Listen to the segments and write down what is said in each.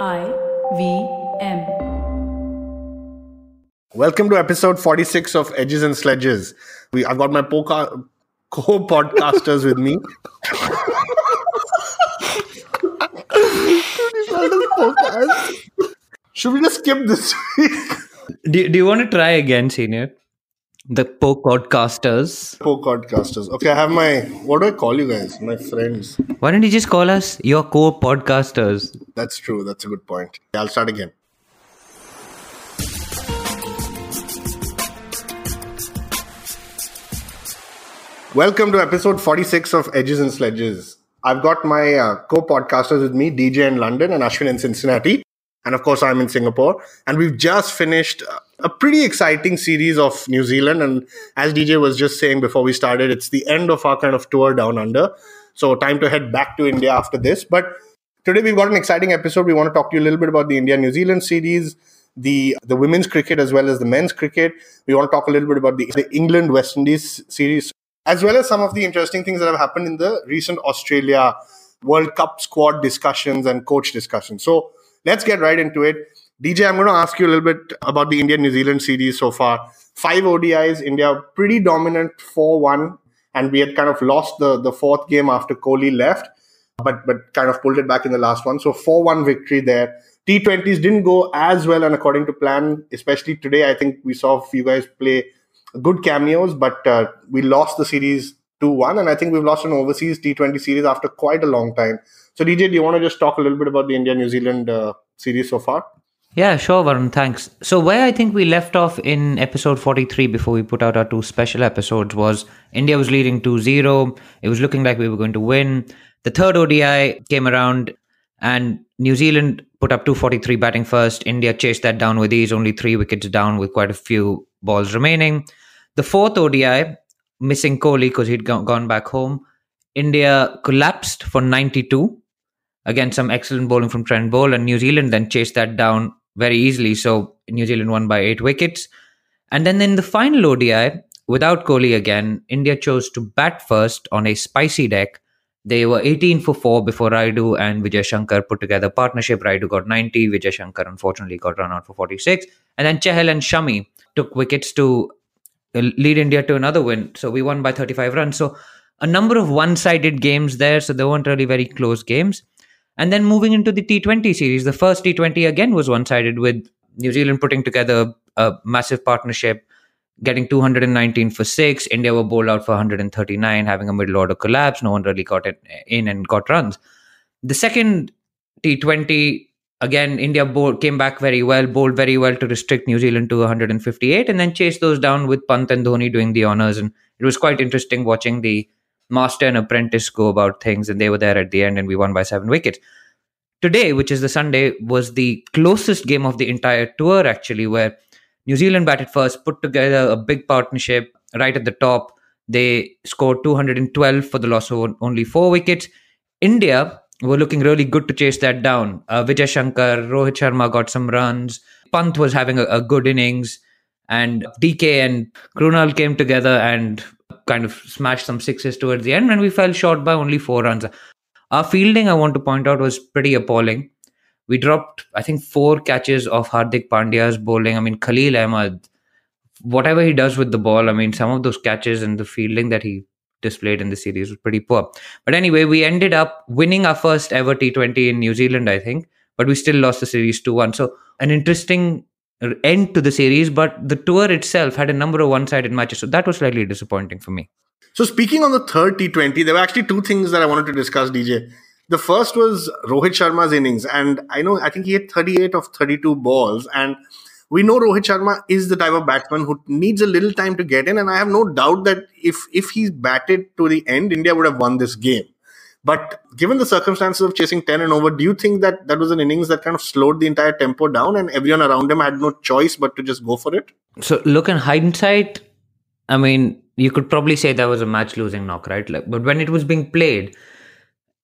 I V M. Welcome to episode 46 of Edges and Sledges. We, I've got my poca- co-podcasters with me. Should we just skip this week? Do, do you want to try again, senior? The podcasters. Co-podcasters. Okay, I have my, what do I call you guys? My friends. Why don't you just call us your co-podcasters? That's true. That's a good point. I'll start again. Welcome to episode 46 of Edges and Sledges. I've got my uh, co podcasters with me, DJ in London and Ashwin in Cincinnati. And of course, I'm in Singapore. And we've just finished a pretty exciting series of New Zealand. And as DJ was just saying before we started, it's the end of our kind of tour down under. So, time to head back to India after this. But today we've got an exciting episode. We want to talk to you a little bit about the India New Zealand series, the the women's cricket as well as the men's cricket. We want to talk a little bit about the, the England West Indies series, as well as some of the interesting things that have happened in the recent Australia World Cup squad discussions and coach discussions. So let's get right into it. DJ, I'm going to ask you a little bit about the India New Zealand series so far. Five ODIs, India pretty dominant 4 1, and we had kind of lost the, the fourth game after Kohli left but but kind of pulled it back in the last one. So 4 1 victory there. T20s didn't go as well and according to plan, especially today. I think we saw few guys play good cameos, but uh, we lost the series 2 1. And I think we've lost an overseas T20 series after quite a long time. So, DJ, do you want to just talk a little bit about the India New Zealand uh, series so far? Yeah, sure, Varun. Thanks. So, where I think we left off in episode 43 before we put out our two special episodes was India was leading 2 0. It was looking like we were going to win. The third ODI came around and New Zealand put up 243 batting first. India chased that down with ease, only three wickets down with quite a few balls remaining. The fourth ODI, missing Kohli because he'd gone back home, India collapsed for 92 against some excellent bowling from Trent Boult, and New Zealand then chased that down very easily. So New Zealand won by eight wickets. And then in the final ODI, without Kohli again, India chose to bat first on a spicy deck they were 18 for 4 before Rayudu and Vijay Shankar put together a partnership. Rayudu got 90, Vijay Shankar unfortunately got run out for 46. And then Chahal and Shami took wickets to uh, lead India to another win. So we won by 35 runs. So a number of one sided games there. So they weren't really very close games. And then moving into the T20 series, the first T20 again was one sided with New Zealand putting together a massive partnership getting 219 for six. India were bowled out for 139, having a middle order collapse. No one really got it in and got runs. The second T20, again, India bowled, came back very well, bowled very well to restrict New Zealand to 158, and then chased those down with Pant and Dhoni doing the honours. And it was quite interesting watching the master and apprentice go about things, and they were there at the end, and we won by seven wickets. Today, which is the Sunday, was the closest game of the entire tour, actually, where New Zealand batted first, put together a big partnership right at the top. They scored 212 for the loss of only four wickets. India were looking really good to chase that down. Uh, Vijay Shankar, Rohit Sharma got some runs. Pant was having a, a good innings. And DK and Krunal came together and kind of smashed some sixes towards the end. And we fell short by only four runs. Our fielding, I want to point out, was pretty appalling we dropped, I think, four catches of Hardik Pandya's bowling. I mean, Khalil Ahmed, whatever he does with the ball, I mean, some of those catches and the fielding that he displayed in the series was pretty poor. But anyway, we ended up winning our first ever T20 in New Zealand, I think, but we still lost the series 2 1. So, an interesting end to the series, but the tour itself had a number of one sided matches. So, that was slightly disappointing for me. So, speaking on the third T20, there were actually two things that I wanted to discuss, DJ. The first was Rohit Sharma's innings, and I know I think he had 38 of 32 balls, and we know Rohit Sharma is the type of batsman who needs a little time to get in, and I have no doubt that if if he's batted to the end, India would have won this game. But given the circumstances of chasing 10 and over, do you think that that was an innings that kind of slowed the entire tempo down and everyone around him had no choice but to just go for it? So, look in hindsight, I mean, you could probably say that was a match losing knock, right? Like, but when it was being played,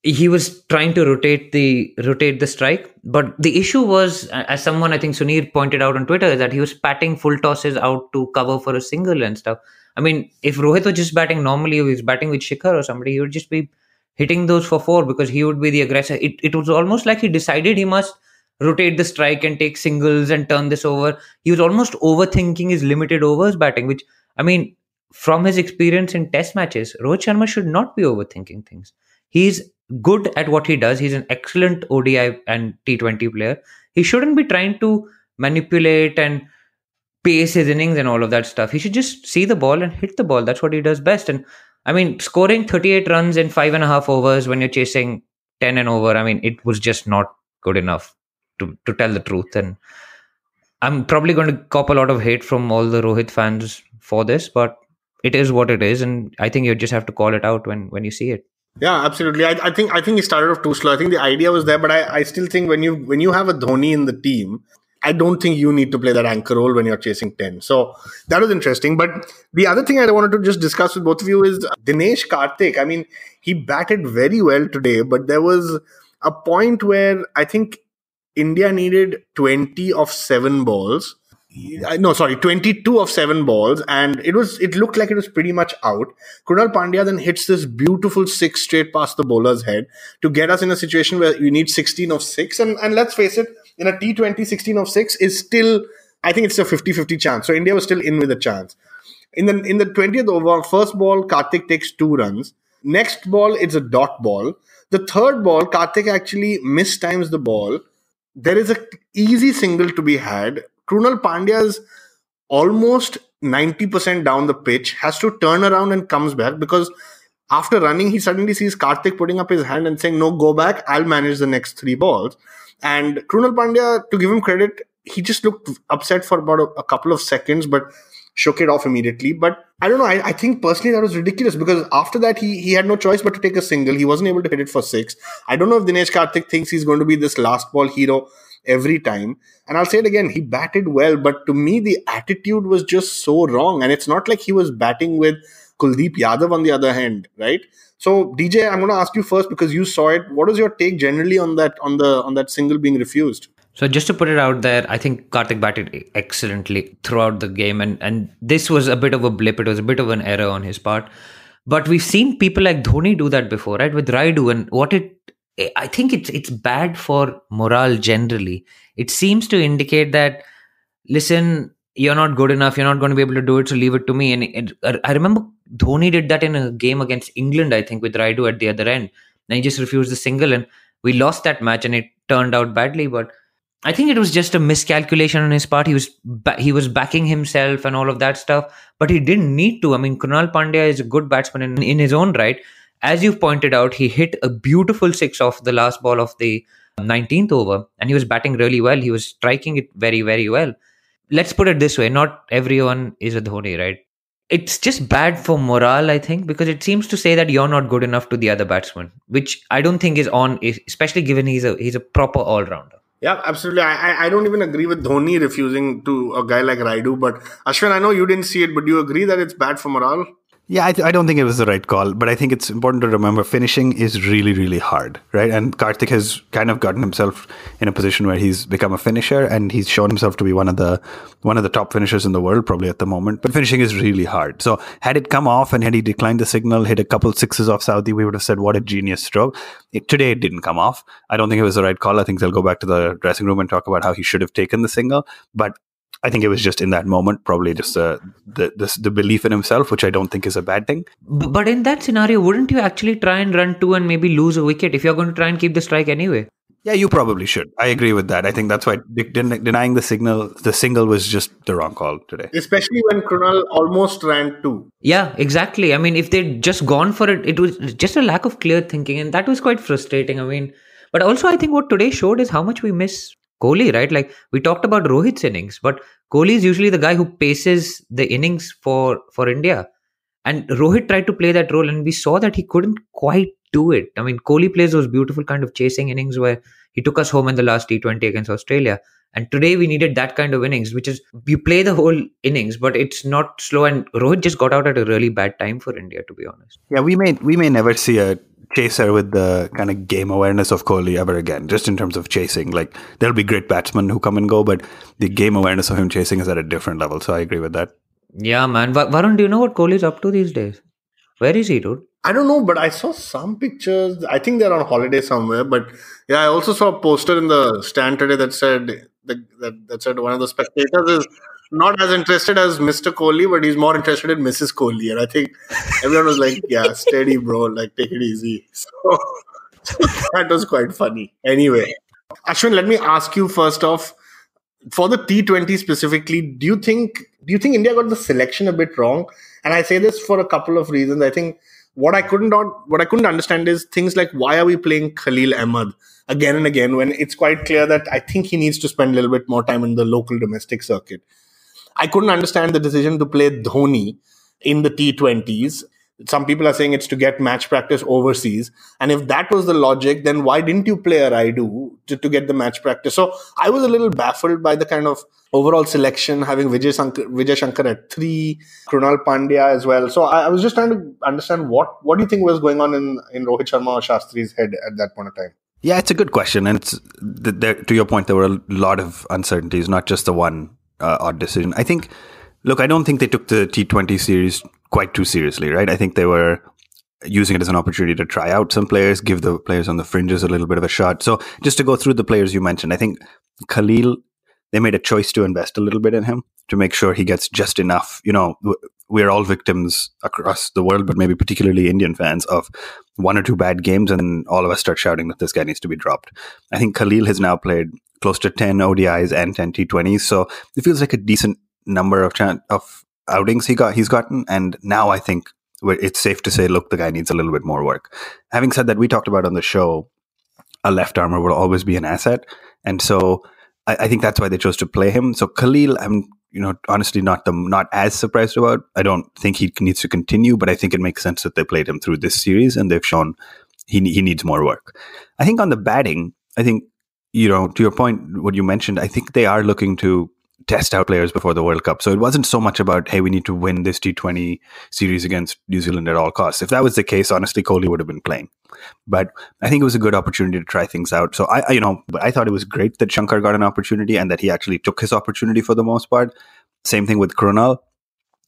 he was trying to rotate the rotate the strike but the issue was as someone i think sunir pointed out on twitter that he was patting full tosses out to cover for a single and stuff i mean if rohit was just batting normally if was batting with shikhar or somebody he would just be hitting those for four because he would be the aggressor it, it was almost like he decided he must rotate the strike and take singles and turn this over. He was almost overthinking his limited overs batting, which I mean, from his experience in test matches, Rohit Sharma should not be overthinking things. He's good at what he does. He's an excellent ODI and T20 player. He shouldn't be trying to manipulate and pace his innings and all of that stuff. He should just see the ball and hit the ball. That's what he does best. And I mean, scoring 38 runs in five and a half overs when you're chasing 10 and over, I mean, it was just not good enough to, to tell the truth. And I'm probably going to cop a lot of hate from all the Rohit fans for this, but it is what it is. And I think you just have to call it out when, when you see it. Yeah, absolutely. I, I think I think he started off too slow. I think the idea was there, but I, I still think when you when you have a Dhoni in the team, I don't think you need to play that anchor role when you're chasing 10. So that was interesting. But the other thing I wanted to just discuss with both of you is Dinesh Karthik. I mean, he batted very well today, but there was a point where I think India needed 20 of seven balls uh, no sorry 22 of 7 balls and it was it looked like it was pretty much out Krunal Pandya then hits this beautiful six straight past the bowler's head to get us in a situation where you need 16 of 6 and and let's face it in a T20 16 of 6 is still I think it's a 50-50 chance. So India was still in with a chance. In the in the 20th over first ball Karthik takes 2 runs. Next ball it's a dot ball. The third ball Karthik actually mistimes the ball. There is a easy single to be had. Krunal Pandya's almost 90% down the pitch, has to turn around and comes back because after running, he suddenly sees Karthik putting up his hand and saying, No, go back, I'll manage the next three balls. And Krunal Pandya, to give him credit, he just looked upset for about a, a couple of seconds, but shook it off immediately. But I don't know. I, I, think personally that was ridiculous because after that he he had no choice but to take a single. He wasn't able to hit it for six. I don't know if Dinesh Karthik thinks he's going to be this last ball hero every time. And I'll say it again, he batted well, but to me, the attitude was just so wrong. And it's not like he was batting with Kuldeep Yadav on the other hand, right? So DJ, I'm going to ask you first because you saw it. What is your take generally on that on the on that single being refused? So just to put it out there, I think Karthik batted excellently throughout the game, and and this was a bit of a blip. It was a bit of an error on his part. But we've seen people like Dhoni do that before, right? With Rayudu, and what it I think it's it's bad for morale generally. It seems to indicate that listen, you're not good enough. You're not going to be able to do it, so leave it to me. And it, it, I remember Dhoni did that in a game against England, I think, with Rayudu at the other end. And he just refused the single, and we lost that match, and it turned out badly. But I think it was just a miscalculation on his part. He was he was backing himself and all of that stuff, but he didn't need to. I mean, Krunal Pandya is a good batsman in, in his own right as you've pointed out, he hit a beautiful six off the last ball of the 19th over, and he was batting really well. He was striking it very, very well. Let's put it this way not everyone is a Dhoni, right? It's just bad for morale, I think, because it seems to say that you're not good enough to the other batsman, which I don't think is on, especially given he's a he's a proper all rounder. Yeah, absolutely. I, I don't even agree with Dhoni refusing to a guy like Rayudu, But Ashwin, I know you didn't see it, but do you agree that it's bad for morale? Yeah, I, th- I, don't think it was the right call, but I think it's important to remember finishing is really, really hard, right? And Karthik has kind of gotten himself in a position where he's become a finisher, and he's shown himself to be one of the one of the top finishers in the world, probably at the moment. But finishing is really hard. So had it come off and had he declined the signal, hit a couple sixes off Southee, we would have said, "What a genius stroke." It, today it didn't come off. I don't think it was the right call. I think they'll go back to the dressing room and talk about how he should have taken the single. But I think it was just in that moment, probably just uh, the, the the belief in himself, which I don't think is a bad thing. But in that scenario, wouldn't you actually try and run two and maybe lose a wicket if you're going to try and keep the strike anyway? Yeah, you probably should. I agree with that. I think that's why denying the signal, the single was just the wrong call today. Especially when Krunal almost ran two. Yeah, exactly. I mean, if they'd just gone for it, it was just a lack of clear thinking, and that was quite frustrating. I mean, but also I think what today showed is how much we miss Kohli, right? Like we talked about Rohit's innings, but Kohli is usually the guy who paces the innings for for India. And Rohit tried to play that role, and we saw that he couldn't quite do it. I mean, Kohli plays those beautiful kind of chasing innings where he took us home in the last T20 against Australia. And today we needed that kind of innings, which is you play the whole innings, but it's not slow. And Rohit just got out at a really bad time for India, to be honest. Yeah, we may we may never see a chaser with the kind of game awareness of Kohli ever again, just in terms of chasing. Like, there'll be great batsmen who come and go, but the game awareness of him chasing is at a different level. So I agree with that. Yeah, man. Varun, do you know what Kohli's up to these days? Where is he, dude? I don't know, but I saw some pictures. I think they're on holiday somewhere. But yeah, I also saw a poster in the stand today that said that, that, that said one of the spectators is not as interested as Mr. Kohli, but he's more interested in Mrs. Kohli. And I think everyone was like, "Yeah, steady, bro. Like, take it easy." So that was quite funny. Anyway, Ashwin, let me ask you first off for the T20 specifically. Do you think do you think India got the selection a bit wrong? And I say this for a couple of reasons. I think what I couldn't not, what I couldn't understand is things like why are we playing Khalil Ahmed again and again when it's quite clear that I think he needs to spend a little bit more time in the local domestic circuit. I couldn't understand the decision to play Dhoni in the T20s. Some people are saying it's to get match practice overseas. And if that was the logic, then why didn't you play a Rayudu to, to get the match practice? So I was a little baffled by the kind of overall selection, having Vijay Shankar, Vijay Shankar at three, Krunal Pandya as well. So I, I, was just trying to understand what, what do you think was going on in, in Rohit Sharma or Shastri's head at that point of time? Yeah, it's a good question. And it's there, to your point, there were a lot of uncertainties, not just the one uh, odd decision. I think, look, I don't think they took the T20 series quite too seriously, right? I think they were using it as an opportunity to try out some players, give the players on the fringes a little bit of a shot. So just to go through the players you mentioned, I think Khalil, they made a choice to invest a little bit in him to make sure he gets just enough. You know, we're all victims across the world, but maybe particularly Indian fans of one or two bad games, and then all of us start shouting that this guy needs to be dropped. I think Khalil has now played close to 10 ODIs and 10 T20s. So it feels like a decent number of chan- of outings he got he's gotten. And now I think it's safe to say, look, the guy needs a little bit more work. Having said that, we talked about on the show, a left armer will always be an asset. And so I, I think that's why they chose to play him. So Khalil, I'm you know honestly not the not as surprised about. I don't think he needs to continue, but I think it makes sense that they played him through this series and they've shown he he needs more work. I think on the batting, I think you know, to your point, what you mentioned, I think they are looking to test out players before the World Cup. So it wasn't so much about, hey, we need to win this T20 series against New Zealand at all costs. If that was the case, honestly, Kohli would have been playing. But I think it was a good opportunity to try things out. So I, I you know, but I thought it was great that Shankar got an opportunity and that he actually took his opportunity for the most part. Same thing with Krunal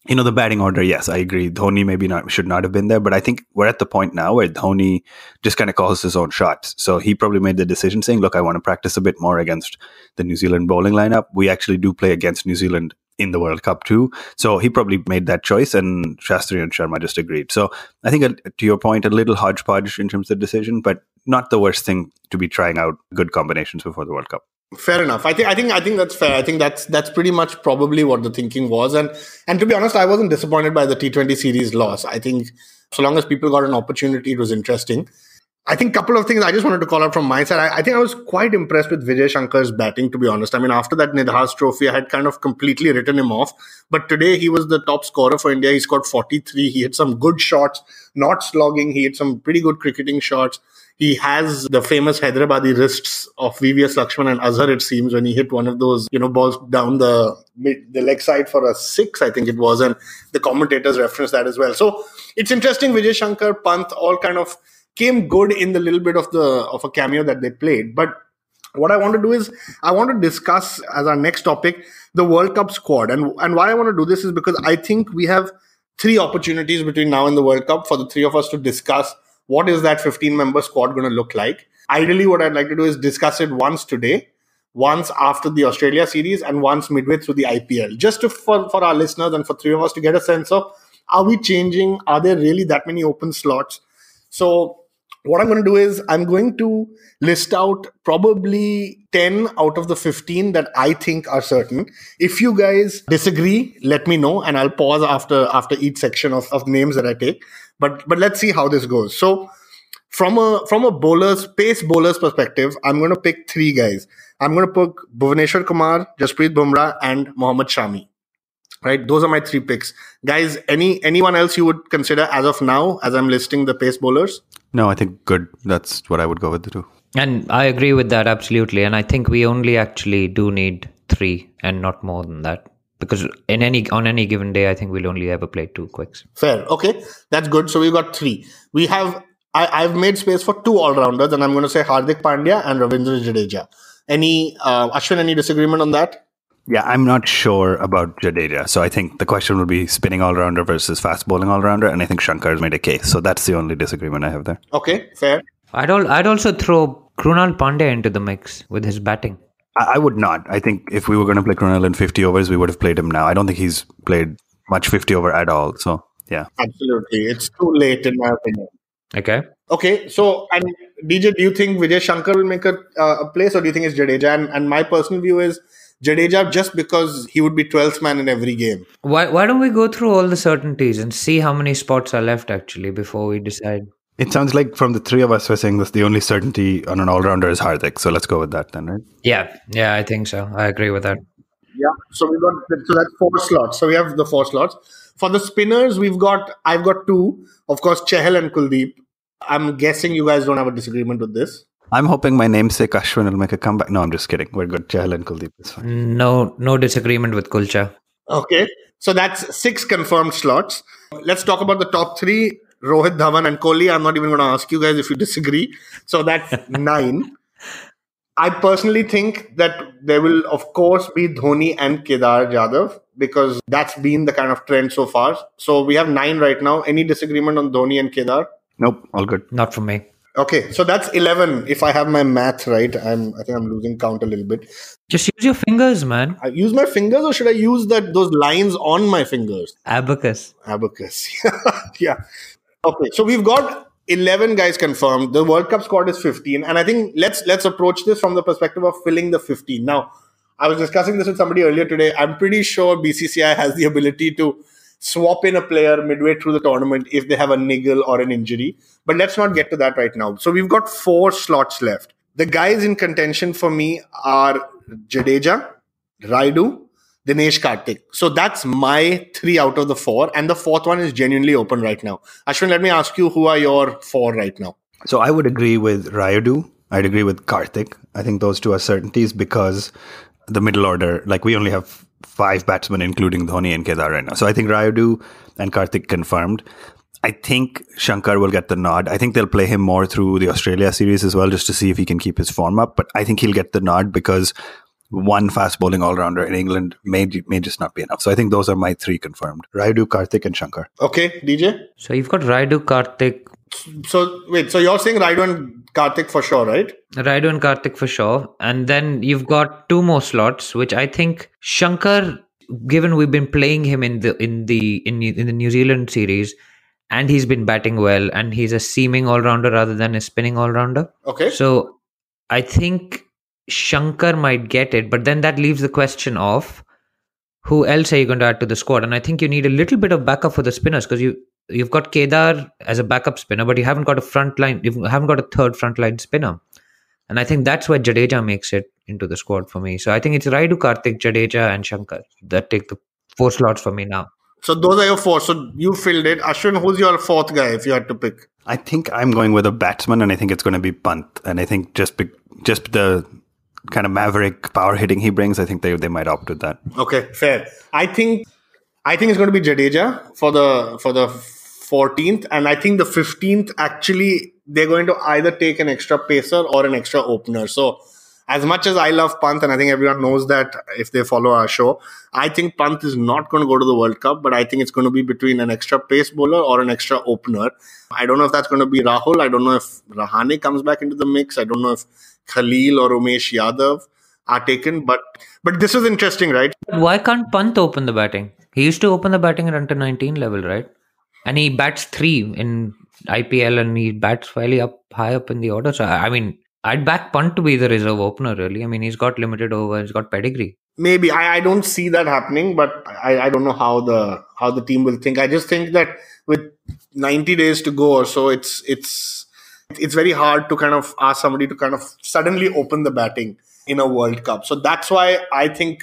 you know the batting order yes i agree. Dhoni maybe not should not have been there but i think we're at the point now where dhoni just kind of calls his own shots. So he probably made the decision saying look i want to practice a bit more against the new zealand bowling lineup. We actually do play against new zealand in the world cup too. So he probably made that choice and shastri and sharma just agreed. So i think uh, to your point a little hodgepodge in terms of the decision but not the worst thing to be trying out good combinations before the world cup Fair enough. I think I think I think that's fair. I think that's that's pretty much probably what the thinking was. And and to be honest, I wasn't disappointed by the T20 series loss. I think so long as people got an opportunity, it was interesting. I think a couple of things I just wanted to call out from my side. I, I, think I was quite impressed with Vijay Shankar's batting, to be honest. I mean, after that Nidahas trophy, I had kind of completely written him off. But today he was the top scorer for India. He scored 43. He hit some good shots, not slogging. He hit some pretty good cricketing shots. He has the famous Hyderabadi wrists of VVS Laxman and Azhar, it seems, when he hit one of those, you know, balls down the mid, the leg side for a six, I think it was. And the commentators reference that as well. So it's interesting. Vijay Shankar, Pant, all kind of came good in the little bit of the of a cameo that they played. But what I want to do is I want to discuss as our next topic the World Cup squad. And and why I want to do this is because I think we have three opportunities between now and the World Cup for the three of us to discuss what is that 15 member squad going to look like. Ideally, what I'd like to do is discuss it once today, once after the Australia series, and once midway through the IPL, just to, for, for our listeners and for three of us to get a sense of are we changing? Are there really that many open slots? So what I'm going to do is I'm going to list out probably 10 out of the 15 that I think are certain. If you guys disagree, let me know and I'll pause after after each section of, of names that I take. But but let's see how this goes. So from a from a bowler's pace bowler's perspective, I'm going to pick three guys. I'm going to pick Bhuvneshwar Kumar, Jasprit Bumrah, and Mohammad Shami. Right, those are my three picks, guys. Any anyone else you would consider as of now, as I'm listing the pace bowlers? No, I think good. That's what I would go with the two. And I agree with that absolutely. And I think we only actually do need three and not more than that. Because in any on any given day, I think we'll only ever play two quicks. Fair. Okay. That's good. So we've got three. We have I, have made space for two all rounders, and I'm going to say Hardik Pandya and Ravindra Jadeja. Any uh, Ashwin, any disagreement on that? Yeah, I'm not sure about Jadeja. So I think the question would be spinning all rounder versus fast bowling all rounder. And I think Shankar's made a case. So that's the only disagreement I have there. Okay, fair. I'd al- I'd also throw Krunal Pandya into the mix with his batting. I, I would not. I think if we were going to play Krunal in 50 overs, we would have played him now. I don't think he's played much 50 over at all. So yeah. Absolutely. It's too late, in my opinion. Okay. Okay, so and DJ, do you think Vijay Shankar will make a, uh, a place, or do you think it's Jadeja? And, and my personal view is Jadeja, just because he would be 12th man in every game. Why why don't we go through all the certainties and see how many spots are left actually before we decide? It sounds like from the three of us, we're saying this the only certainty on an all rounder is Hardik. So let's go with that then, right? Yeah, yeah, I think so. I agree with that. Yeah. So we got so that's four slots. So we have the four slots for the spinners. We've got I've got two, of course, Chahal and Kuldeep. I'm guessing you guys don't have a disagreement with this. I'm hoping my namesake Ashwin will make a comeback. No, I'm just kidding. We're good. Chahal and Kuldeep is fine. No no disagreement with Kulcha. Okay. So that's six confirmed slots. Let's talk about the top three. Rohit Dhawan and Kohli. I'm not even going to ask you guys if you disagree. So that's nine. I personally think that there will, of course, be Dhoni and Kedar Jadhav because that's been the kind of trend so far. So we have nine right now. Any disagreement on Dhoni and Kedar? Nope, all good. Not for me. Okay, so that's eleven. If I have my math right, I'm. I think I'm losing count a little bit. Just use your fingers, man. I use my fingers, or should I use that those lines on my fingers? Abacus. Abacus. yeah. Okay, so we've got 11 guys confirmed. The World Cup squad is 15, and I think let's let's approach this from the perspective of filling the 15. Now, I was discussing this with somebody earlier today. I'm pretty sure BCCI has the ability to swap in a player midway through the tournament if they have a niggle or an injury. But let's not get to that right now. So we've got four slots left. The guys in contention for me are Jadeja, Rayudu, Dinesh Karthik. So that's my three out of the four. And the fourth one is genuinely open right now. Ashwin, let me ask you who are your four right now? So I would agree with Rayudu. I'd agree with Karthik. I think those two are certainties because the middle order, like we only have five batsmen, including Dhoni and Kedar right now. So I think Rayudu and Karthik confirmed. I think Shankar will get the nod. I think they'll play him more through the Australia series as well, just to see if he can keep his form up. But I think he'll get the nod because one fast bowling all rounder in England may may just not be enough. So I think those are my three confirmed: Rayudu, Karthik, and Shankar. Okay, DJ. So you've got Rayudu, Karthik, So wait, so you're saying Rayudu and Karthik for sure, right? Rayudu and Karthik for sure. And then you've got two more slots, which I think Shankar, given we've been playing him in the in the in, in the New Zealand series, and he's been batting well, and he's a seaming all rounder rather than a spinning all rounder. Okay. So I think Shankar might get it, but then that leaves the question of who else are you going to add to the squad? And I think you need a little bit of backup for the spinners because you you've got Kedar as a backup spinner, but you haven't got a front line. You haven't got a third front line spinner, and I think that's where Jadeja makes it into the squad for me. So I think it's Rayudu, Karthik, Jadeja, and Shankar that take the four slots for me now. So those are your four. So you filled it. Ashwin, who's your fourth guy if you had to pick? I think I'm going with a batsman, and I think it's going to be Pant. And I think just be, just the kind of maverick power hitting he brings, I think they they might opt with that. Okay, fair. I think I think it's going to be Jadeja for the for the 14th, and I think the 15th actually they're going to either take an extra pacer or an extra opener. So as much as I love Pant, and I think everyone knows that if they follow our show, I think Pant is not going to go to the World Cup, but I think it's going to be between an extra pace bowler or an extra opener. I don't know if that's going to be Rahul. I don't know if Rahane comes back into the mix. I don't know if Khalil or Umesh Yadav are taken, but but this is interesting, right? Why can't Pant open the batting? He used to open the batting at under 19 level, right? And he bats three in IPL and he bats fairly up high up in the order. So, I I mean, I'd back Pant to be the reserve opener, really. I mean, he's got limited over, he's got pedigree. Maybe I, I don't see that happening, but I, I don't know how the how the team will think. I just think that with 90 days to go or so, it's it's it's very hard to kind of ask somebody to kind of suddenly open the batting in a World Cup. So that's why I think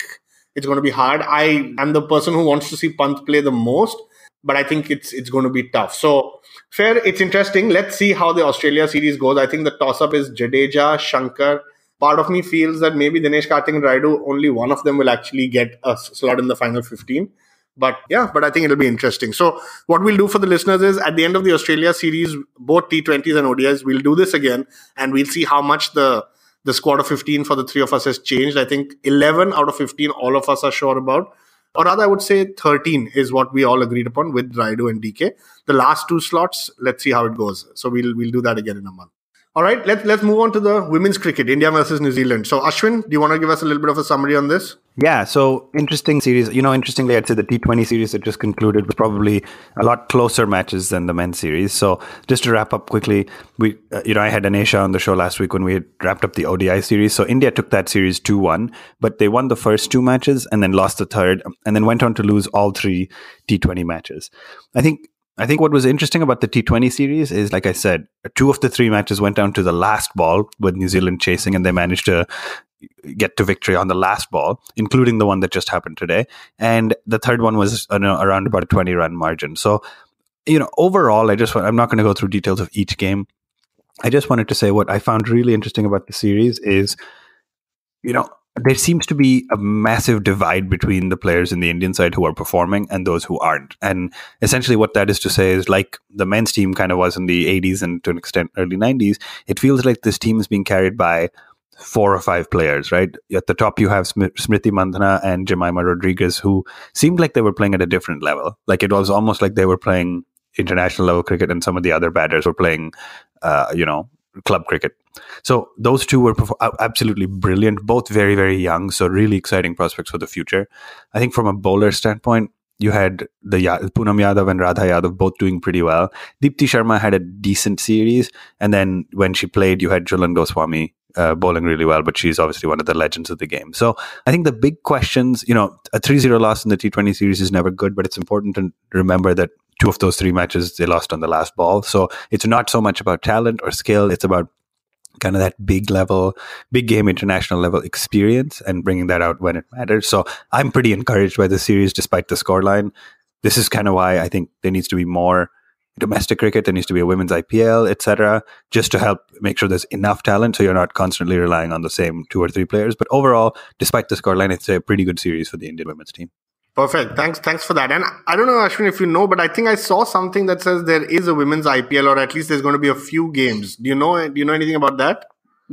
it's going to be hard. I am the person who wants to see Pant play the most, but I think it's it's going to be tough. So fair, it's interesting. Let's see how the Australia series goes. I think the toss up is Jadeja, Shankar. Part of me feels that maybe Dinesh Karthik and Rayudu, only one of them will actually get a slot in the final 15. But yeah, but I think it'll be interesting. So what we'll do for the listeners is at the end of the Australia series, both T20s and ODIs, we'll do this again and we'll see how much the the squad of 15 for the three of us has changed. I think 11 out of 15, all of us are sure about. Or rather, I would say 13 is what we all agreed upon with Rayudu and DK. The last two slots, let's see how it goes. So we'll we'll do that again in a month. All right, let's let's move on to the women's cricket, India versus New Zealand. So Ashwin, do you want to give us a little bit of a summary on this? Yeah, so interesting series. You know, interestingly, I'd say the T20 series that just concluded was probably a lot closer matches than the men's series. So just to wrap up quickly, we, uh, you know, I had Anisha on the show last week when we wrapped up the ODI series. So India took that series 2 1, but they won the first two matches and then lost the third and then went on to lose all three T20 matches. I think I think what was interesting about the T20 series is, like I said, two of the three matches went down to the last ball with New Zealand chasing, and they managed to get to victory on the last ball, including the one that just happened today. And the third one was uh, around about a 20 run margin. So, you know, overall, I just want, I'm not going to go through details of each game. I just wanted to say what I found really interesting about the series is, you know, there seems to be a massive divide between the players in the Indian side who are performing and those who aren't. And essentially, what that is to say is like the men's team kind of was in the 80s and to an extent early 90s, it feels like this team is being carried by four or five players, right? At the top, you have Smriti Mandhana and Jemimah Rodrigues, who seemed like they were playing at a different level. Like it was almost like they were playing international level cricket, and some of the other batters were playing, uh, you know, club cricket. So those two were absolutely brilliant, both very, very young. So really exciting prospects for the future. I think from a bowler standpoint, you had the Poonam Yadav and Radha Yadav both doing pretty well. Deepti Sharma had a decent series, and then when she played, you had Jhulan Goswami uh, bowling really well, but she's obviously one of the legends of the game. So I think the big questions, you know, a 3-0 loss in the T20 series is never good, but it's important to remember that two of those three matches they lost on the last ball. So it's not so much about talent or skill; it's about kind of that big level, big game international level experience and bringing that out when it matters. So I'm pretty encouraged by the series despite the scoreline. This is kind of why I think there needs to be more domestic cricket, there needs to be a women's IPL, etc., just to help make sure there's enough talent so you're not constantly relying on the same two or three players. But overall, despite the scoreline, it's a pretty good series for the Indian women's team. Perfect. Thanks. Thanks for that. And I don't know, Ashwin, if you know, but I think I saw something that says there is a women's IPL, or at least there's going to be a few games. Do you know? Do you know anything about that?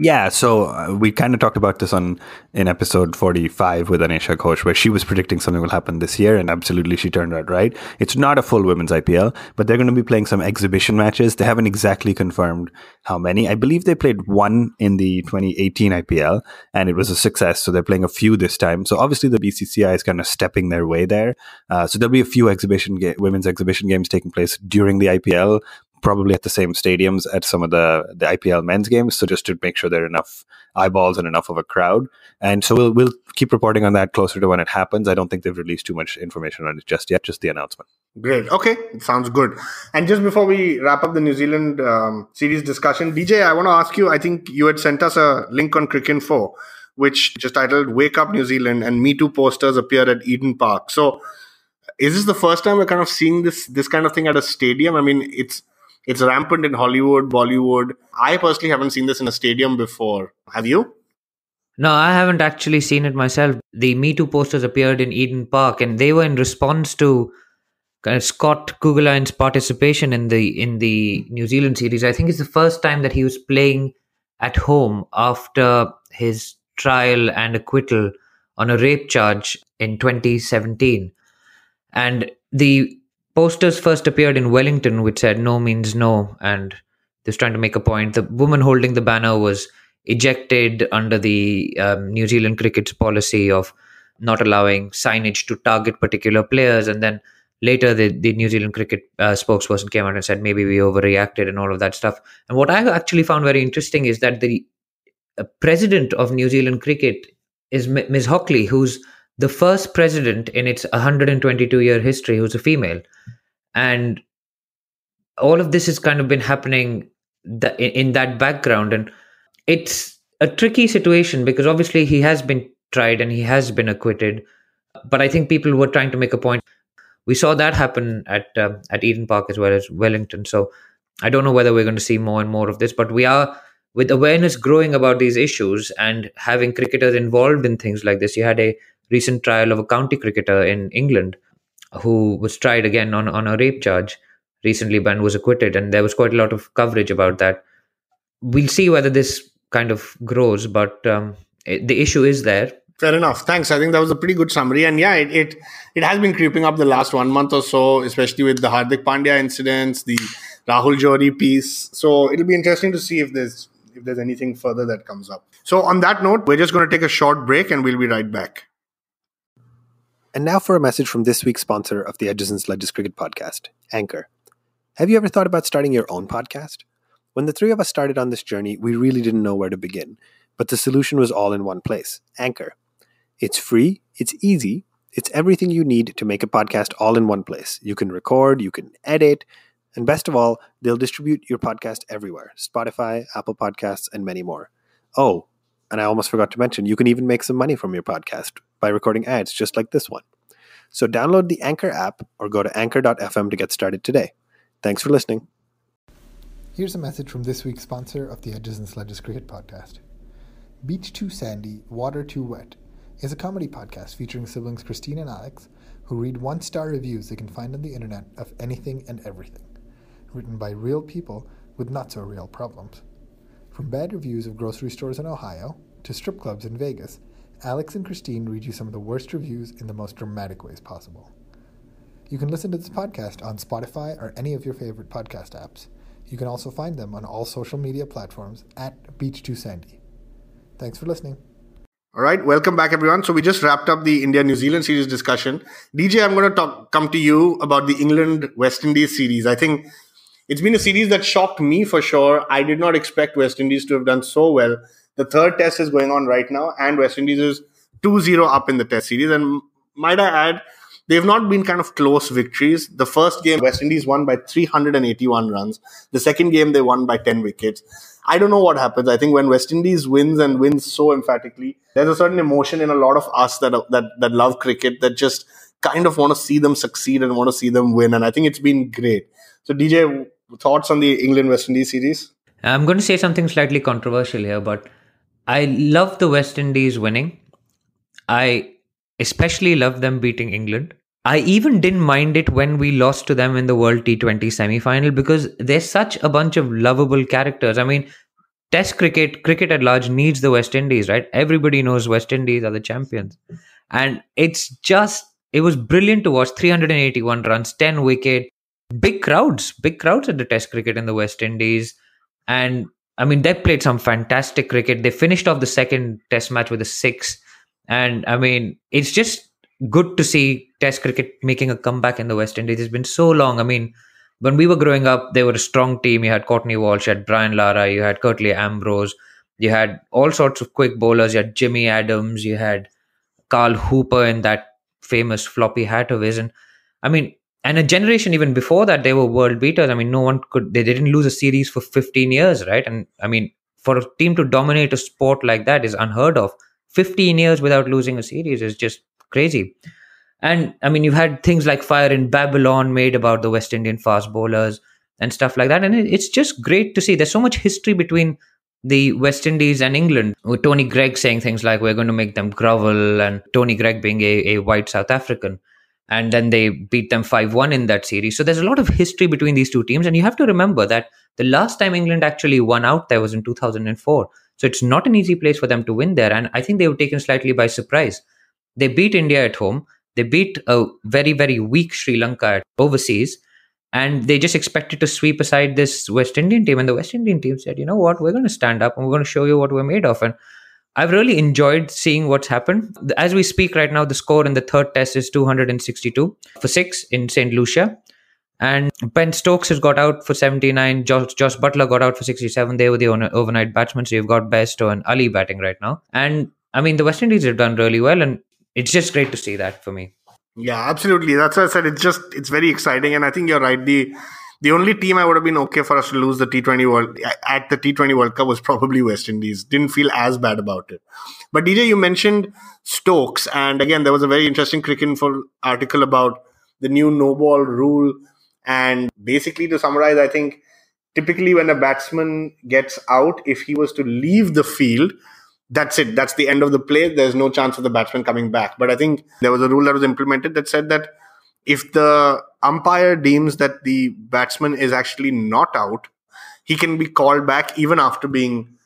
Yeah, so uh, we kind of talked about this on in episode 45 with Anisha Ghosh, where she was predicting something will happen this year, and absolutely she turned out right. It's not a full women's IPL, but they're going to be playing some exhibition matches. They haven't exactly confirmed how many. I believe they played one in the 2018 IPL, and it was a success. So they're playing a few this time. So obviously the BCCI is kind of stepping their way there. Uh, so there'll be a few exhibition ga- women's exhibition games taking place during the IPL probably at the same stadiums at some of the the IPL men's games. So just to make sure there are enough eyeballs and enough of a crowd. And so we'll we'll keep reporting on that closer to when it happens. I don't think they've released too much information on it just yet. Just the announcement. Great. Okay, sounds good. And just before we wrap up the New Zealand um, series discussion, DJ, I want to ask you. I think you had sent us a link on Cricinfo, which just titled "Wake Up New Zealand" and Me Too posters appear at Eden Park. So. Is this the first time we're kind of seeing this this kind of thing at a stadium? I mean, it's it's rampant in Hollywood, Bollywood. I personally haven't seen this in a stadium before. Have you? No, I haven't actually seen it myself. The Me Too posters appeared in Eden Park, and they were in response to kind of Scott Kuggeleijn's participation in the in the New Zealand series. I think it's the first time that he was playing at home after his trial and acquittal on a rape charge in 2017. And the posters first appeared in Wellington, which said no means no, and they was trying to make a point. The woman holding the banner was ejected under the um, New Zealand cricket's policy of not allowing signage to target particular players, and then later the, the New Zealand cricket uh, spokesperson came out and said maybe we overreacted and all of that stuff. And what I actually found very interesting is that the uh, president of New Zealand cricket is M- Ms. Hockley, who's the first president in its 122 year history who's a female. And all of this has kind of been happening in that background. And it's a tricky situation because obviously he has been tried and he has been acquitted. But i think people were trying to make a point. We saw that happen at uh, at eden park as well as wellington. So i don't know whether we're going to see more and more of this but we are with awareness growing about these issues and having cricketers involved in things like this you had a recent trial of a county cricketer in England who was tried again on, on a rape charge recently but was acquitted and there was quite a lot of coverage about that we'll see whether this kind of grows. But um, it, the issue is there. Fair enough. Thanks. I think that was a pretty good summary. And yeah, it, it it has been creeping up the last one month or so, especially with the Hardik Pandya incidents, the Rahul Johri piece. So it'll be interesting to see if there's if there's anything further that comes up. So on that note, we're just going to take a short break and we'll be right back. And now for a message from this week's sponsor of the Edges and Sledges Cricket podcast, Anchor. Have you ever thought about starting your own podcast? When the three of us started on this journey, we really didn't know where to begin, but the solution was all in one place Anchor. It's free, it's easy, it's everything you need to make a podcast all in one place. You can record, you can edit, and best of all, they'll distribute your podcast everywhere Spotify, Apple Podcasts, and many more. Oh, and I almost forgot to mention, you can even make some money from your podcast by recording ads just like this one. So download the Anchor app or go to anchor.fm to get started today. Thanks for listening. Here's a message from this week's sponsor of the Edges and Sledges Cricket Podcast. Beach Too Sandy, Water Too Wet is a comedy podcast featuring siblings Christine and Alex who read one star reviews they can find on the internet of anything and everything, written by real people with not so real problems. From bad reviews of grocery stores in Ohio to strip clubs in Vegas, Alex and Christine read you some of the worst reviews in the most dramatic ways possible. You can listen to this podcast on Spotify or any of your favorite podcast apps. You can also find them on all social media platforms at Beach2Sandy. Thanks for listening. All right, welcome back, everyone. So we just wrapped up the India New Zealand series discussion. DJ, I'm going to talk, come to you about the England West Indies series. I think it's been a series that shocked me for sure. I did not expect West Indies to have done so well. The third test is going on right now, and West Indies is 2 0 up in the test series. And might I add, they've not been kind of close victories. The first game, West Indies won by 381 runs. The second game, they won by 10 wickets. I don't know what happens. I think when West Indies wins and wins so emphatically, there's a certain emotion in a lot of us that that that love cricket that just kind of want to see them succeed and want to see them win. And I think it's been great. So, DJ, thoughts on the England West Indies series? I'm going to say something slightly controversial here, but I love the West Indies winning. I especially love them beating England. I even didn't mind it when we lost to them in the World T20 semi final because they're such a bunch of lovable characters. I mean, Test cricket, cricket at large needs the West Indies, right? Everybody knows West Indies are the champions. And it's just, it was brilliant to watch 381 runs, 10 wicket, big crowds, big crowds at the Test cricket in the West Indies. And I mean, they played some fantastic cricket. They finished off the second Test match with a six. And I mean, it's just good to see Test cricket making a comeback in the West Indies. It's been so long. I mean, when we were growing up, they were a strong team. You had Courtney Walsh, you had Brian Lara, you had Curtly Ambrose, you had all sorts of quick bowlers. You had Jimmy Adams, you had Carl Hooper in that famous floppy hat of his. And I mean, and a generation even before that, they were world beaters. I mean, no one could, they didn't lose a series for 15 years, right? And I mean, for a team to dominate a sport like that is unheard of. 15 years without losing a series is just crazy. And I mean, you've had things like Fire in Babylon made about the West Indian fast bowlers and stuff like that. And it's just great to see. There's so much history between the West Indies and England, with Tony Greig saying things like, we're going to make them grovel, and Tony Greig being a, a white South African. And then they beat them 5 1 in that series. So there's a lot of history between these two teams. And you have to remember that the last time England actually won out there was in 2004. So it's not an easy place for them to win there. And I think they were taken slightly by surprise. They beat India at home. They beat a very, very weak Sri Lanka overseas, and they just expected to sweep aside this West Indian team. And the West Indian team said, you know what, we're going to stand up and we're going to show you what we're made of. And I've really enjoyed seeing what's happened. As we speak right now, the score in the third test is 262 for six in St. Lucia. And Ben Stokes has got out for 79. Josh, Josh Buttler got out for 67. They were the overnight batsmen. So you've got Bairstow and Ali batting right now. And I mean, the West Indies have done really well. And it's just great to see that for me. Yeah, absolutely. That's what I said it's just it's very exciting, and I think you're right. The the only team I would have been okay for us to lose the T20 World at the T20 World Cup was probably West Indies. Didn't feel as bad about it. But DJ, you mentioned Stokes, and again, there was a very interesting Cricinfo article about the new no ball rule. And basically, to summarize, I think typically when a batsman gets out, if he was to leave the field, that's it. That's the end of the play. There's no chance of the batsman coming back. But I think there was a rule that was implemented that said that if the umpire deems that the batsman is actually not out, he can be called back even after being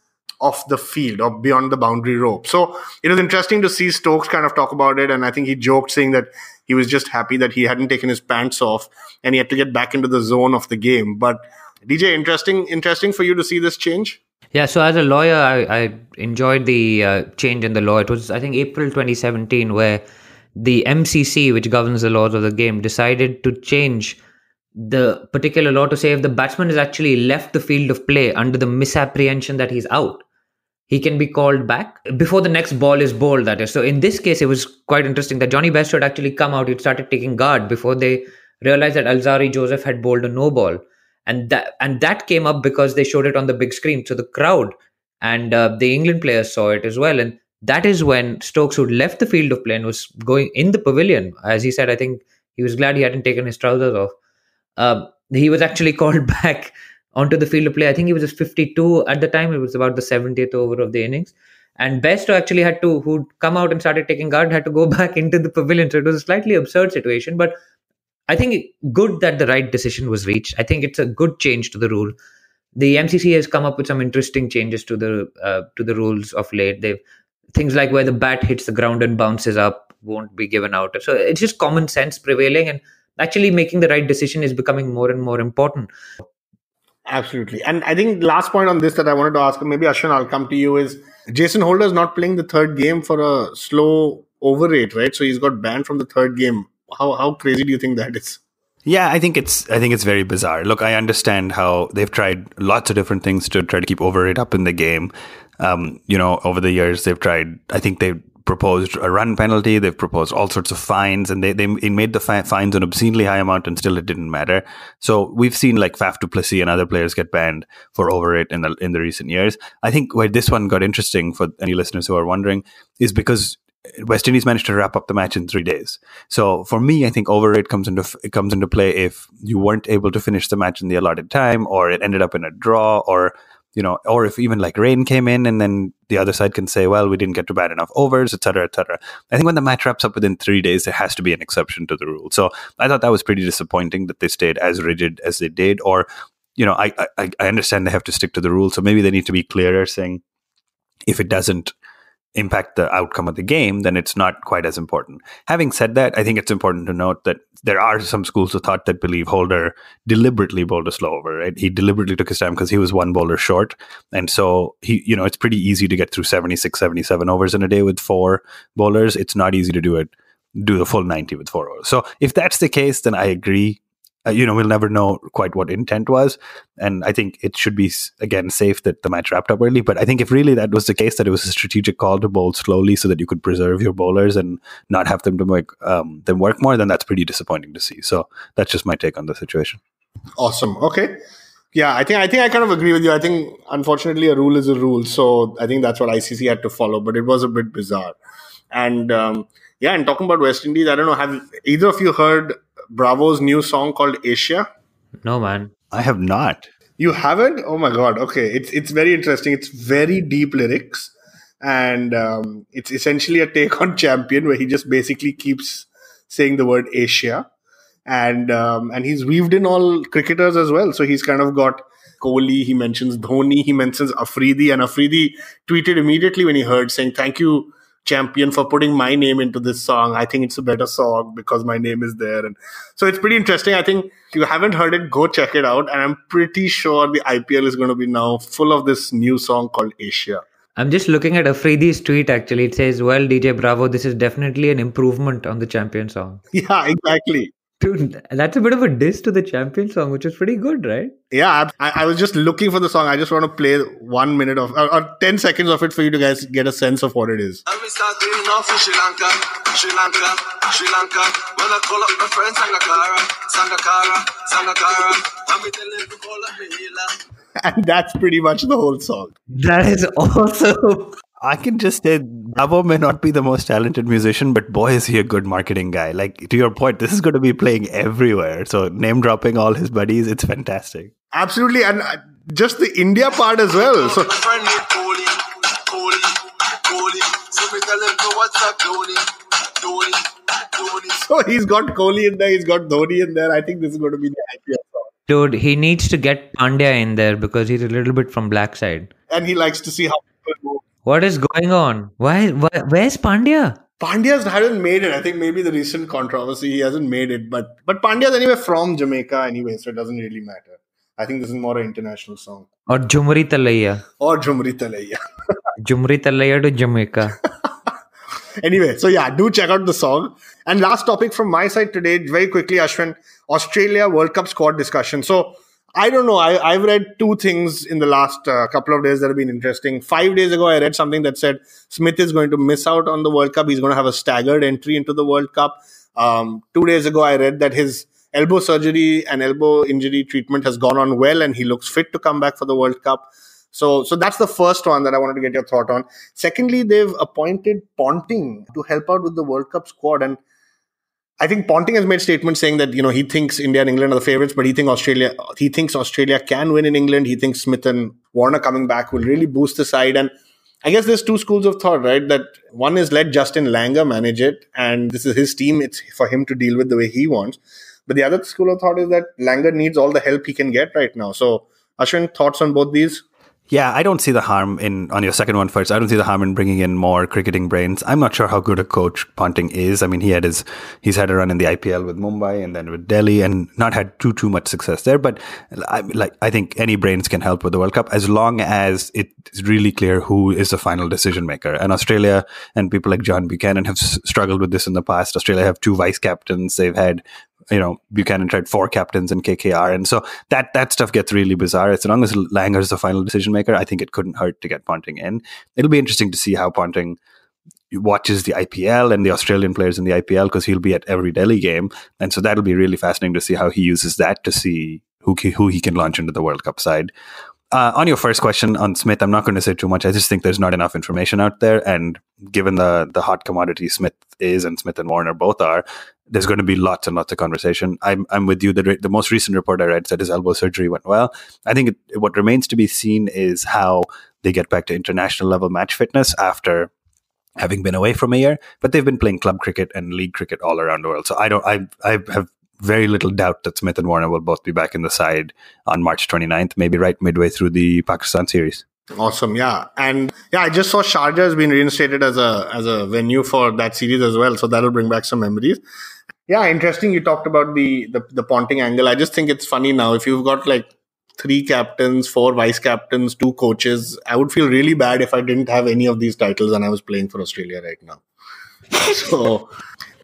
off the field or beyond the boundary rope. So it was interesting to see Stokes kind of talk about it. And I think he joked saying that he was just happy that he hadn't taken his pants off and he had to get back into the zone of the game. But DJ, interesting, interesting for you to see this change. Yeah, so as a lawyer, I, I enjoyed the uh, change in the law. It was, I think, April 2017, where the MCC, which governs the laws of the game, decided to change the particular law to say if the batsman has actually left the field of play under the misapprehension that he's out, he can be called back before the next ball is bowled. That is. So in this case, it was quite interesting that Jonny Bairstow had actually come out. He started taking guard before they realized that Alzarri Joseph had bowled a no ball and that and that came up because they showed it on the big screen so the crowd and uh, the england players saw it as well and that is when stokes who left the field of play and was going in the pavilion as he said i think he was glad he hadn't taken his trousers off uh, he was actually called back onto the field of play i think he was just 52 at the time it was about the 70th over of the innings and Bairstow actually had to, who'd come out and started taking guard, had to go back into the pavilion. So it was a slightly absurd situation. But I think good that the right decision was reached. I think it's a good change to the rule. The MCC has come up with some interesting changes to the uh, to the rules of late. They've things like where the bat hits the ground and bounces up won't be given out. So it's just common sense prevailing, and actually making the right decision is becoming more and more important. Absolutely, and I think last point on this that I wanted to ask, maybe Ashwin, I'll come to you is Jason Holder is not playing the third game for a slow over rate, right? So he's got banned from the third game how how crazy do you think that is? Yeah, I think it's I think it's very bizarre. Look, I understand how they've tried lots of different things to try to keep over rate up in the game. Um, you know, over the years they've tried. I think they've proposed a run penalty. They've proposed all sorts of fines, and they they made the fi- fines an obscenely high amount, and still it didn't matter. So we've seen like Faf du and other players get banned for over rate in the in the recent years. I think where this one got interesting for any listeners who are wondering is because West Indies managed to wrap up the match in three days. So for me, I think overrate comes into it comes into play if you weren't able to finish the match in the allotted time, or it ended up in a draw, or you know, or if even like rain came in and then the other side can say, well, we didn't get to bat enough overs, etc., etc. I think when the match wraps up within three days, there has to be an exception to the rule. So I thought that was pretty disappointing that they stayed as rigid as they did. Or, you know, I I, I understand they have to stick to the rule, so maybe they need to be clearer, saying if it doesn't impact the outcome of the game, then it's not quite as important. Having said that, I think it's important to note that there are some schools of thought that believe Holder deliberately bowled a slow over, right? He deliberately took his time because he was one bowler short. And so he, you know, it's pretty easy to get through 76, 77 overs in a day with four bowlers. It's not easy to do it, do the full 90 with four overs. So if that's the case, then I agree uh, you know, we'll never know quite what intent was. And I think it should be, again, safe that the match wrapped up early. But I think if really that was the case, that it was a strategic call to bowl slowly so that you could preserve your bowlers and not have them to make um, them work more, then that's pretty disappointing to see. So that's just my take on the situation. Awesome. Okay. Yeah, I think I think I kind of agree with you. I think unfortunately a rule is a rule, so I think that's what ICC had to follow. But it was a bit bizarre. And um, yeah, and talking about West Indies, I don't know. Have either of you heard Bravo's new song called Asia? No, man. I have not. You haven't? Oh my god. Okay, it's it's very interesting. It's very deep lyrics, and um, it's essentially a take on Champion, where he just basically keeps saying the word Asia, and um, and he's weaved in all cricketers as well. So he's kind of got Kohli. He mentions Dhoni. He mentions Afridi, and Afridi tweeted immediately when he heard, saying, "Thank you." Champion for putting my name into this song. I think it's a better song because my name is there. And so it's pretty interesting. I think if you haven't heard it, go check it out. And I'm pretty sure the IPL is going to be now full of this new song called Asia. I'm just looking at Afridi's tweet actually. It says, Well, DJ Bravo, this is definitely an improvement on the champion song. Yeah, exactly. Dude, that's a bit of a diss to the champion song, which is pretty good, right? Yeah, I, I was just looking for the song. I just want to play one minute of or, or, ten seconds of it for you to guys get a sense of what it is. Sri Lanka, Sri Lanka, Sri Lanka. When I call up my friend And that's pretty much the whole song. That is awesome. I can just say Bravo may not be the most talented musician, but boy, is he a good marketing guy. Like, to your point, this is going to be playing everywhere. So, name dropping all his buddies, it's fantastic. Absolutely. And uh, just the India part as well. So, so he's got Kohli in there, he's got Dhoni in there. I think this is going to be the IPL song. Dude, he needs to get Pandya in there because he's a little bit from black side. And he likes to see how What is going on? Why? why where's Pandya? Pandya hasn't made it. I think maybe the recent controversy he hasn't made it, but but Pandya's anyway from Jamaica anyway, so it doesn't really matter. I think this is more an international song. Or Jhumri Telaiya? Or Jhumri Telaiya. Jhumri Telaiya to Jamaica. anyway, so yeah, do check out the song. And last topic from my side today, very quickly, Ashwin, Australia World Cup squad discussion. So I don't know. I, have read two things in the last uh, couple of days that have been interesting. Five days ago, I read something that said Smith is going to miss out on the World Cup. He's going to have a staggered entry into the World Cup. Um, two days ago, I read that his elbow surgery and elbow injury treatment has gone on well, and he looks fit to come back for the World Cup. So, so that's the first one that I wanted to get your thought on. Secondly, they've appointed Ponting to help out with the World Cup squad, and I think Ponting has made statements saying that you know he thinks India and England are the favorites, but he thinks Australia he thinks Australia can win in England. He thinks Smith and Warner coming back will really boost the side. And I guess there's two schools of thought, right? That one is let Justin Langer manage it, and this is his team. It's for him to deal with the way he wants. But the other school of thought is that Langer needs all the help he can get right now. So, Ashwin, thoughts on both these? Yeah, I don't see the harm in on your second one first. I don't see the harm in bringing in more cricketing brains. I'm not sure how good a coach Ponting is. I mean, he had his he's had a run in the IPL with Mumbai and then with Delhi, and not had too too much success there. But I, like I think any brains can help with the World Cup as long as it's really clear who is the final decision maker. And Australia and people like John Buchanan have s- struggled with this in the past. Australia have two vice captains. They've had you know Buchanan tried four captains in KKR, and so that that stuff gets really bizarre. As long as Langer is the final decision maker, I think it couldn't hurt to get Ponting in. It'll be interesting to see how Ponting watches the IPL and the Australian players in the IPL because he'll be at every Delhi game, and so that'll be really fascinating to see how he uses that to see who who he can launch into the World Cup side. Uh, on your first question on Smith, I'm not going to say too much. I just think there's not enough information out there, and given the the hot commodity Smith is and Smith and Warner both are, there's going to be lots and lots of conversation. I'm I'm with you. The the most recent report I read said his elbow surgery went well. I think it, what remains to be seen is how they get back to international level match fitness after having been away from a year. But they've been playing club cricket and league cricket all around the world. So I don't I I have very little doubt that Smith and Warner will both be back in the side on March 29th, maybe right midway through the Pakistan series. Awesome, yeah, and yeah, I just saw Sharjah has been reinstated as a as a venue for that series as well, so that'll bring back some memories. Yeah, interesting. You talked about the, the the Ponting angle. I just think it's funny now. If you've got like three captains, four vice captains, two coaches, I would feel really bad if I didn't have any of these titles and I was playing for Australia right now. so,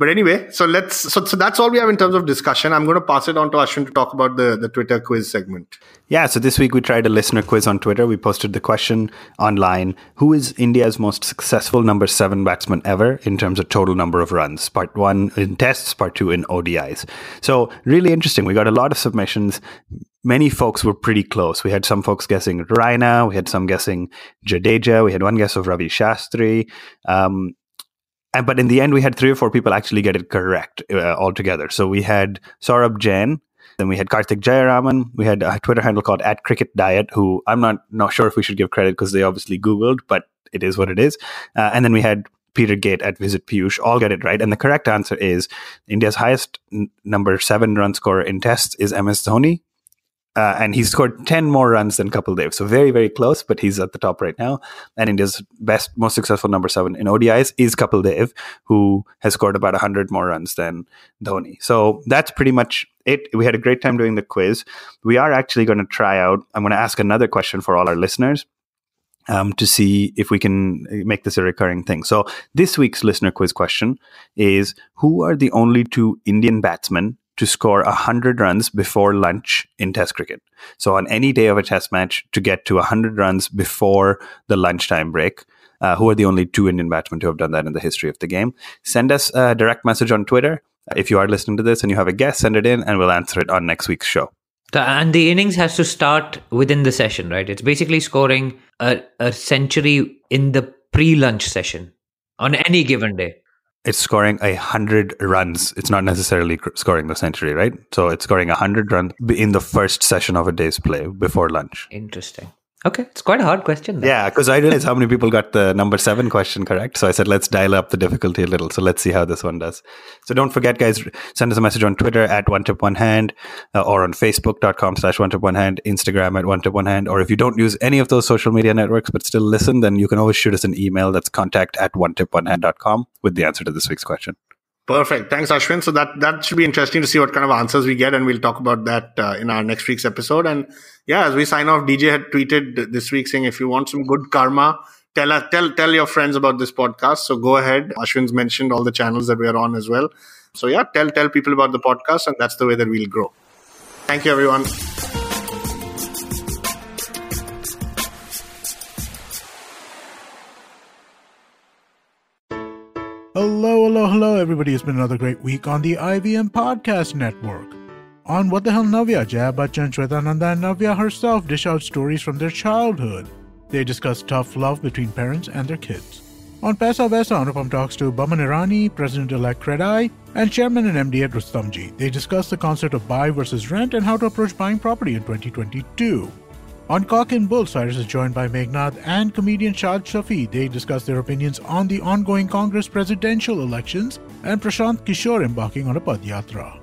but anyway, so let's so so that's all we have in terms of discussion. I'm going to pass it on to Ashwin to talk about the the Twitter quiz segment. Yeah, so this week we tried a listener quiz on Twitter. We posted the question online Who is India's most successful number seven batsman ever in terms of total number of runs? Part one in tests, part two in ODIs. So, really interesting. We got a lot of submissions. Many folks were pretty close. We had some folks guessing Raina, we had some guessing Jadeja, we had one guess of Ravi Shastri. Um, and, but in the end, we had three or four people actually get it correct uh, altogether. So we had Saurabh Jain, then we had Karthik Jayaraman. We had a Twitter handle called at Cricket Diet, who I'm not not sure if we should give credit because they obviously Googled, but it is what it is. Uh, and then we had Peter Gate at Visit Piyush. All get it right. And the correct answer is India's highest n- number seven run scorer in tests is MS Dhoni uh, and he scored 10 more runs than Kapil Dev. So very, very close, but he's at the top right now. And India's best, most successful number seven in ODIs is Kapil Dev, who has scored about 100 more runs than Dhoni. So that's pretty much it. We had a great time doing the quiz. We are actually going to try out, I'm going to ask another question for all our listeners. Um, to see if we can make this a recurring thing. So, this week's listener quiz question is Who are the only two Indian batsmen to score 100 runs before lunch in Test cricket. So, on any day of a Test match, to get to 100 runs before the lunchtime break. Uh, who are the only two Indian batsmen to have done that in the history of the game? Send us a direct message on Twitter. If you are listening to this and you have a guess, send it in and we'll answer it on next week's show. And the innings has to start within the session, right? It's basically scoring a, a century in the pre lunch session on any given day it's scoring a hundred runs. It's not necessarily scoring the century, right? So it's scoring a hundred runs in the first session of a day's play before lunch. Interesting. Okay, it's quite a hard question. Then. Yeah, because I realized how many people got the number seven question correct. So I said, let's dial up the difficulty a little. So let's see how this one does. So don't forget, guys, send us a message on Twitter at one tip one hand uh, or on facebook.com slash one tip one hand, Instagram at one tip one hand. Or if you don't use any of those social media networks but still listen, then you can always shoot us an email. That's contact at one tip one hand.com with the answer to this week's question. Perfect. Thanks, Ashwin. So that that should be interesting to see what kind of answers we get, and we'll talk about that uh, in our next week's episode. And yeah, as we sign off, DJ had tweeted this week saying, if you want some good karma, tell us, tell tell your friends about this podcast. So go ahead. Ashwin's mentioned all the channels that we are on as well. So yeah, tell tell people about the podcast, and that's the way that we'll grow. Thank you, everyone. Hello, hello, everybody. It's been another great week on the IVM Podcast Network. On What the Hell Navya, Jaya Bachchan, Shweta Nanda, and Navya herself dish out stories from their childhood. They discuss tough love between parents and their kids. On Paisa Vaisa, Anupam talks to Boman Irani, President-elect Credai, and Chairman and MD at Rustomjee. They discuss the concept of buy versus rent and how to approach buying property in 2022. On Cock and Bull, Cyrus is joined by Meghnad and comedian Shad Shafi. They discuss their opinions on the ongoing Congress presidential elections and Prashant Kishore embarking on a Padyatra.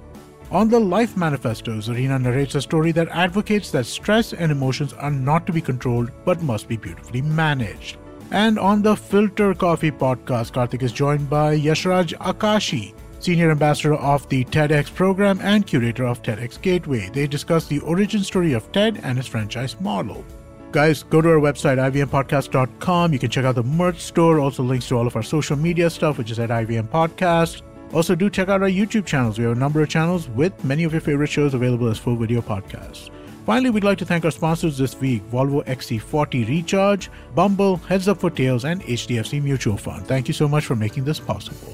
On the Life Manifesto, Zarina narrates a story that advocates that stress and emotions are not to be controlled but must be beautifully managed. And on the Filter Coffee podcast, Karthik is joined by Yashraj Akashi, Senior Ambassador of the TEDx program and curator of TEDx Gateway. They discuss the origin story of TED and its franchise model. Guys, go to our website, ivmpodcast.com. You can check out the merch store, also links to all of our social media stuff, which is at IVM Podcast. Also, do check out our YouTube channels. We have a number of channels with many of your favorite shows available as full video podcasts. Finally, we'd like to thank our sponsors this week Volvo XC40 Recharge, Bumble, Heads Up for Tails, and HDFC Mutual Fund. Thank you so much for making this possible.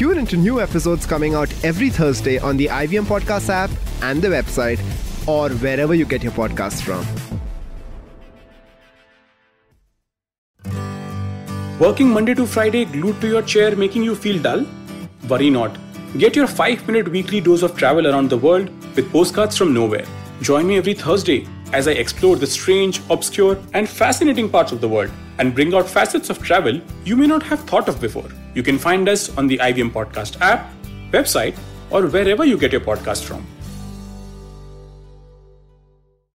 Tune into new episodes coming out every Thursday on the IVM Podcast app and the website, or wherever you get your podcasts from. Working Monday to Friday glued to your chair making you feel dull? Worry not. Get your 5 minute weekly dose of travel around the world with postcards from nowhere. Join me every Thursday as I explore the strange, obscure, and fascinating parts of the world and bring out facets of travel you may not have thought of before. You can find us on the IVM Podcast app, website, or wherever you get your podcast from.